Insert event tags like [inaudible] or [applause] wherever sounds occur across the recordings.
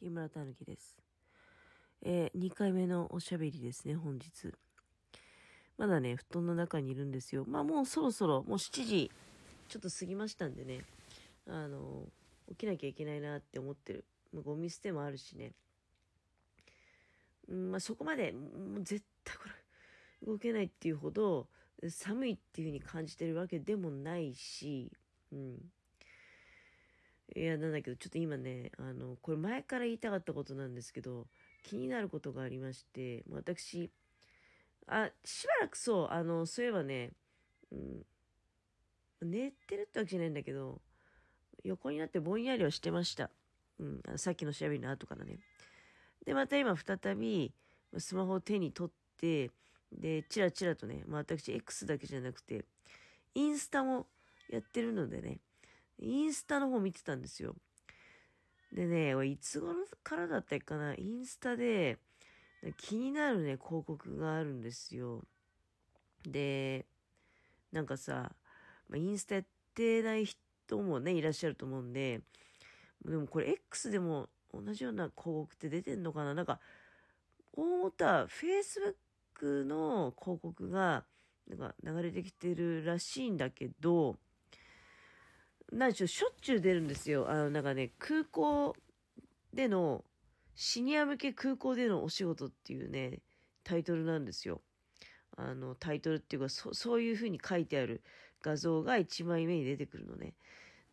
木村たぬきです。えー、2回目のおしゃべりですね、本日。まだね、布団の中にいるんですよ。まあもうそろそろ、もう7時ちょっと過ぎましたんでね、あの、起きなきゃいけないなって思ってる。もうゴミ捨てもあるしね。うん、まあそこまで、もう絶対これ、動けないっていうほど、寒いっていう風に感じてるわけでもないし、うん。いや、なんだけど、ちょっと今ね、あの、これ前から言いたかったことなんですけど、気になることがありまして、私、あ、しばらくそう、あの、そういえばね、うん、寝てるってわけじゃないんだけど、横になってぼんやりはしてました。うん、あのさっきの調べの後からね。で、また今再び、スマホを手に取って、で、チラチラとね、まあ、私 X だけじゃなくて、インスタもやってるのでね、インスタの方見てたんですよ。でね、いつ頃からだったかな、インスタで気になるね、広告があるんですよ。で、なんかさ、インスタやってない人もね、いらっしゃると思うんで、でもこれ X でも同じような広告って出てんのかな？なんか、大元は Facebook の広告が、なんか流れてきてるらしいんだけど、何でしょう、しょっちゅう出るんですよ。あの、なんかね、空港での、シニア向け空港でのお仕事っていうね、タイトルなんですよ。あの、タイトルっていうか、そそういう風に書いてある画像が1枚目に出てくるのね。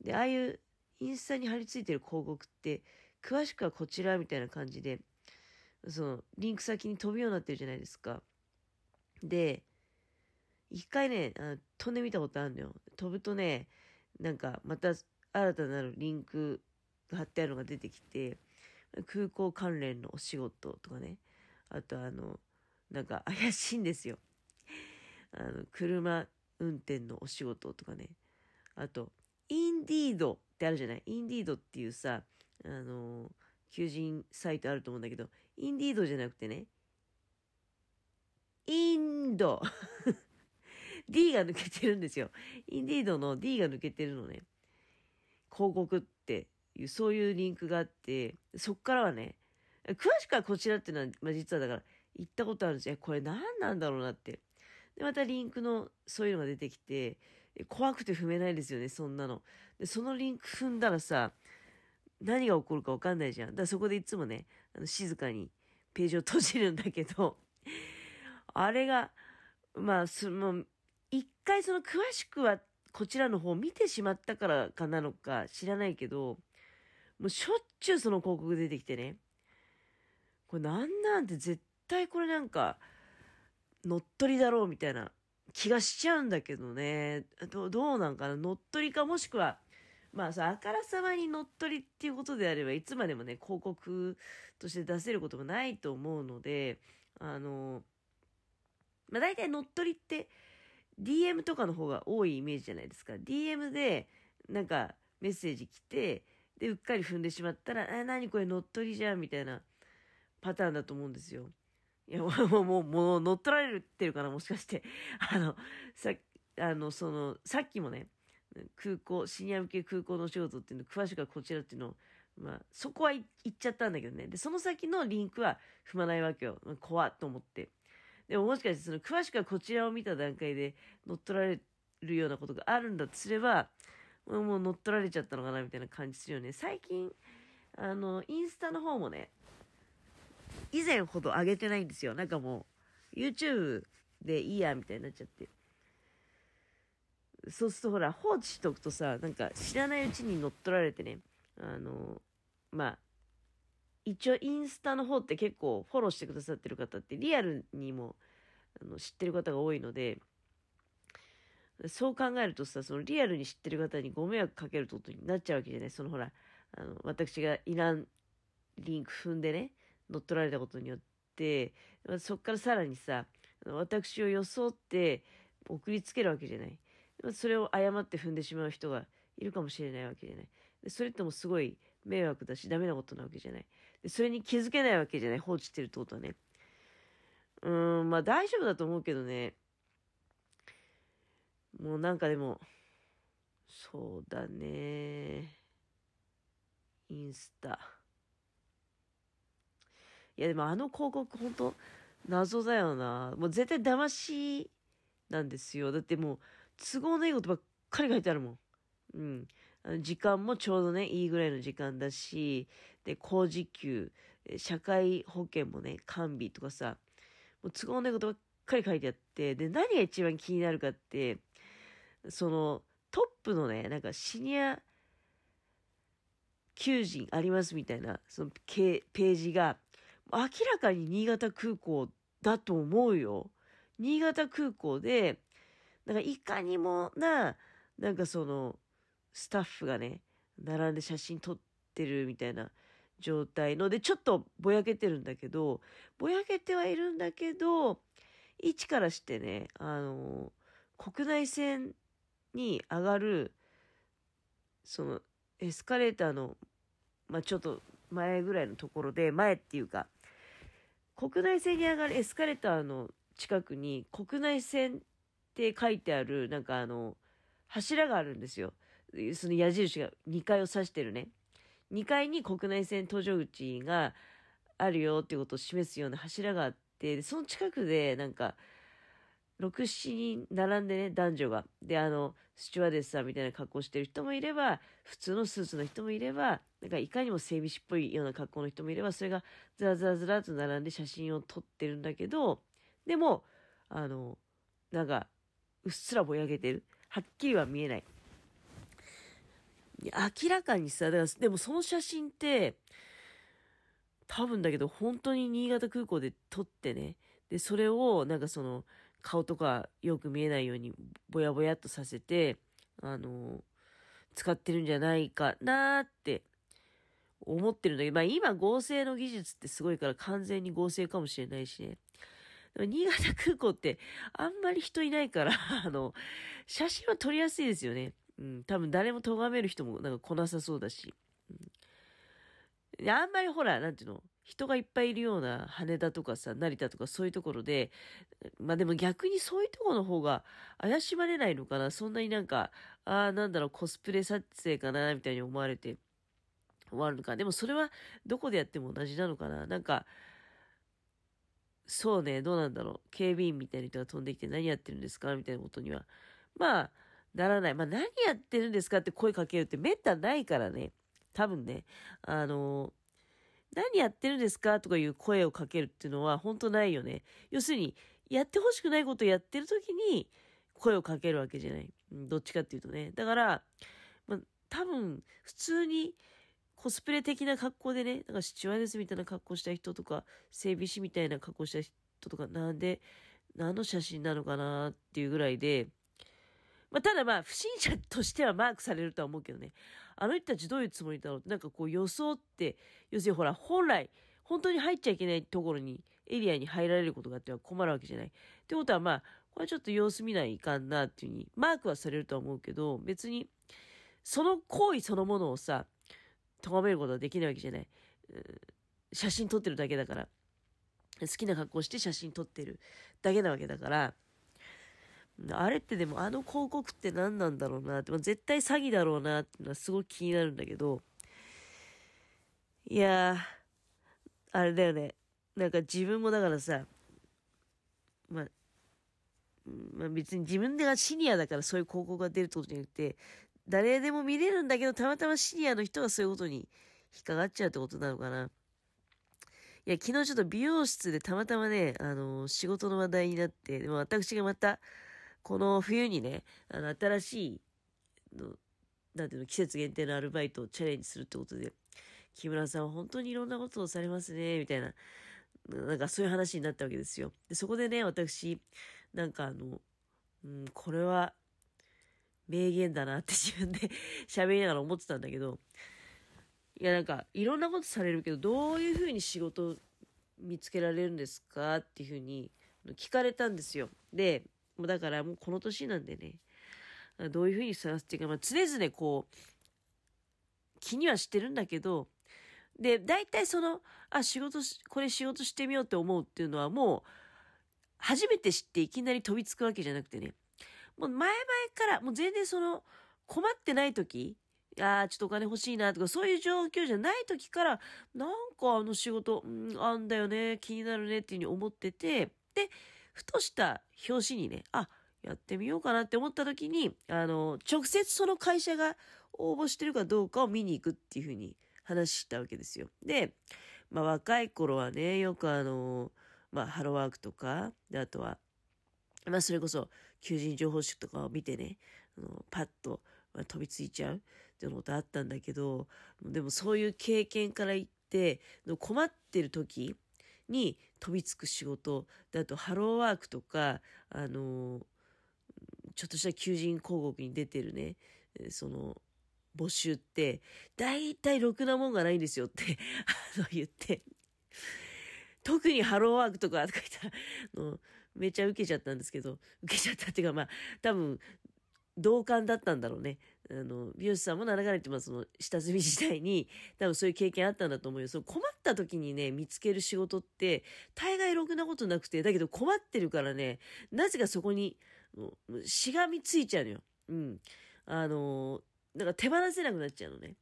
で、ああいうインスタに貼り付いてる広告って、詳しくはこちらみたいな感じで、その、リンク先に飛ぶようになってるじゃないですか。で、一回ね、あ飛んでみたことあるのよ。飛ぶとね、なんかまた新たなるリンクが貼ってあるのが出てきて、空港関連のお仕事とかね、あとあの、なんか怪しいんですよ。あの、車運転のお仕事とかね。あと、インディードってあるじゃない？インディードっていうさ、あの、求人サイトあると思うんだけど、インディードじゃなくてね、インド D が抜けてるんですよ。インディードの D が抜けてるのね。広告っていう、そういうリンクがあって、そっからはね、詳しくはこちらっていうのは、まあ、実はだから、行ったことあるんですよ。これ何なんだろうなって。で、またリンクのそういうのが出てきて、怖くて踏めないですよね、そんなの。で、そのリンク踏んだらさ、何が起こるか分かんないじゃん。だからそこでいつもね、あの静かにページを閉じるんだけど、あれが、まあ、その、回その詳しくはこちらの方を見てしまったからかなのか知らないけど、もうしょっちゅうその広告出てきてね。これなんなんて絶対これなんか、乗っ取りだろうみたいな気がしちゃうんだけどね。どどうなんかな？乗っ取りかもしくは、まあさ、あからさまに乗っ取りっていうことであれば、いつまでもね、広告として出せることもないと思うので、あの、まあ大体乗っ取りって、DM とかの方が多いイメージじゃないですか。DM で、なんか、メッセージ来て、で、うっかり踏んでしまったら、え、何これ乗っ取りじゃんみたいなパターンだと思うんですよ。いや、[laughs] もう、もう、もう乗っ取られてるかなもしかして。[laughs] あの、さあの、その、さっきもね、空港、シニア向け空港のお仕事っていうの、詳しくはこちらっていうのを、まあ、そこは言っちゃったんだけどね。で、その先のリンクは踏まないわけよ。怖っと思って。でももしかしてその詳しくはこちらを見た段階で乗っ取られるようなことがあるんだとすれば、もう乗っ取られちゃったのかなみたいな感じするよね。最近、あの、インスタの方もね、以前ほど上げてないんですよ。なんかもう、YouTube でいいや、みたいになっちゃって。そうするとほら、放置しとくとさ、なんか知らないうちに乗っ取られてね、あの、まあ、一応インスタの方って結構フォローしてくださってる方ってリアルにもあの知ってる方が多いので、そう考えるとさ、そのリアルに知ってる方にご迷惑かけることになっちゃうわけじゃない？そのほら、あの、私がいらんリンク踏んでね、乗っ取られたことによって、そっからさらにさ、私を装って送りつけるわけじゃない？それを誤って踏んでしまう人がいるかもしれないわけじゃない？それってもすごい迷惑だし、ダメなことなわけじゃない？それに気づけないわけじゃない。放置してるってことはね。うーん、まあ大丈夫だと思うけどね。もうなんかでも、そうだね。インスタ。いやでもあの広告本当謎だよな。もう絶対騙しなんですよ。だってもう都合のいいことばっかり書いてあるもん。うん。時間もちょうどね、いいぐらいの時間だし、で、工事給、社会保険もね、完備とかさ、もう都合のいいことばっかり書いてあって、で、何が一番気になるかって、その、トップのね、なんかシニア求人ありますみたいな、そのページが、明らかに新潟空港だと思うよ。新潟空港で、なんかいかにもな、なんかその、スタッフがね、並んで写真撮ってるみたいな状態ので、ちょっとぼやけてるんだけど、ぼやけてはいるんだけど、位置からしてね、あの、国内線に上がる、その、エスカレーターの、まあ、ちょっと前ぐらいのところで、前っていうか、国内線に上がるエスカレーターの近くに国内線って書いてある、なんかあの、柱があるんですよ。その矢印が2階を指してるね。2階に国内線搭乗口があるよっていうことを示すような柱があって、その近くでなんか、6、7人並んでね、男女が。で、あの、スチュワーデスさんみたいな格好してる人もいれば、普通のスーツの人もいれば、なんかいかにも整備士っぽいような格好の人もいれば、それがずらずらずらと並んで写真を撮ってるんだけど、でも、あの、なんか、うっすらぼやけてる。はっきりは見えない。明らかにさ、だから、でもその写真って、多分だけど、本当に新潟空港で撮ってね、で、それを、なんかその、顔とかよく見えないようにぼやぼやっとさせて、あの、使ってるんじゃないかなって思ってるんだけど、まあ今合成の技術ってすごいから完全に合成かもしれないしね。新潟空港ってあんまり人いないからあの、写真は撮りやすいですよね。うん、多分誰も咎める人もなんか来なさそうだし。うん、あんまりほら、なんていうの、人がいっぱいいるような羽田とかさ、成田とかそういうところで、まあでも逆にそういうところの方が怪しまれないのかな。そんなになんか、ああ、なんだろう、コスプレ撮影かな、みたいに思われて終わるのか。でもそれはどこでやっても同じなのかな。なんか、そうね、どうなんだろう。警備員みたいな人が飛んできて何やってるんですか？みたいなことには。まあ、ならない。まあ何やってるんですかって声かけるってめったないからね。多分ね。あの何やってるんですかとかいう声をかけるっていうのは本当ないよね。要するに、やってほしくないことをやってる時に声をかけるわけじゃない。どっちかっていうとね。だから、まあ、多分、普通にコスプレ的な格好でね、なんかシチュワーデスみたいな格好した人とか、整備士みたいな格好した人とか、なんで、何の写真なのかなっていうぐらいで、まあ、ただまあ、不審者としてはマークされるとは思うけどね。あの人たちどういうつもりだろう、なんかこう予想って、要するにほら、本来、本当に入っちゃいけないところに、エリアに入られることがあっては困るわけじゃない。ってことはまあ、これはちょっと様子見ないかんなっていうふうに、マークはされるとは思うけど、別に、その行為そのものをさ、咎めることはできないわけじゃない。写真撮ってるだけだから。好きな格好して写真撮ってるだけなわけだから、あれってでもあの広告って何なんだろうなって、まあ、絶対詐欺だろうなってのはすごい気になるんだけど、いやー、あれだよね。なんか自分もだからさ、まあ、まあ、別に自分がシニアだからそういう広告が出るってことじゃなくて、誰でも見れるんだけど、たまたまシニアの人がそういうことに引っかかっちゃうってことなのかな。いや、昨日ちょっと美容室でたまたまね、あのー、仕事の話題になって、でも私がまた、この冬にね、あの、新しいの、なんていうの、季節限定のアルバイトをチャレンジするってことで、木村さんは本当にいろんなことをされますね、みたいな、なんかそういう話になったわけですよ。で、そこでね、私、なんかあの、うん、これは、名言だなって自分で [laughs] 喋りながら思ってたんだけど、いやなんか、いろんなことされるけど、どういうふうに仕事見つけられるんですかっていうふうに聞かれたんですよ。で、だからもうこの年なんでね、どういうふうに探すっていうか、まあ、常々こう、気にはしてるんだけど、で、大体その、あ、仕事これ仕事してみようって思うっていうのはもう、初めて知っていきなり飛びつくわけじゃなくてね、もう前々から、もう全然その、困ってない時、ああ、ちょっとお金欲しいなとか、そういう状況じゃない時から、なんかあの仕事、うん、あんだよね、気になるねっていうふうに思ってて、で、ふとした表紙にね、あ、やってみようかなって思った時に、あの、直接その会社が応募してるかどうかを見に行くっていうふうに話したわけですよ。で、まあ若い頃はね、よくあの、まあハローワークとか、で、あとは、まあそれこそ求人情報誌とかを見てね、あのパッと、まあ、飛びついちゃうっていうことあったんだけど、でもそういう経験から言って、困ってる時に飛びつく仕事、であとハローワークとか、あの、ちょっとした求人広告に出てるね、その、募集って、大体ろくなもんがないんですよって [laughs] あの、言って。特にハローワークとかとか言ったら、めちゃ受けちゃったんですけど、受けちゃったっていうか、まあ、多分、同感だったんだろうね。あの、美容師さんも長かれてます、その、下積み時代に、[laughs] 多分そういう経験あったんだと思うよ。その困った時にね、見つける仕事って、大概ろくなことなくて、だけど困ってるからね、なぜかそこに、しがみついちゃうのよ。うん。あの、なんか手放せなくなっちゃうのね。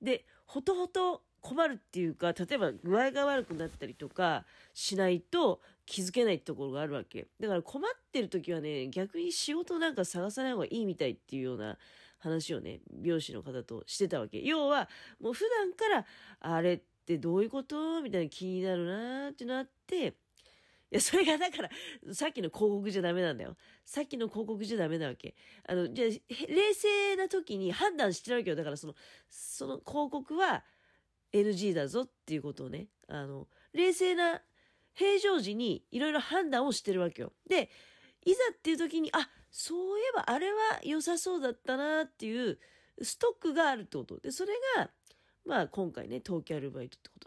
で、ほとほと困るっていうか、例えば具合が悪くなったりとかしないと気づけないところがあるわけ。だから困ってる時はね、逆に仕事なんか探さない方がいいみたいっていうような話をね、美容師の方としてたわけ。要は、もう普段から、あれってどういうこと？みたいな気になるなーってなって、いや、それがだから、さっきの広告じゃダメなんだよ。さっきの広告じゃダメなわけ。あの、じゃあ、冷静な時に判断してるわけよ。だからその、その広告は NG だぞっていうことをね、あの、冷静な平常時にいろいろ判断をしてるわけよ。で、いざっていう時に、あ、そういえばあれは良さそうだったなっていうストックがあるってこと。で、それが、まあ今回ね、東京アルバイトってこと。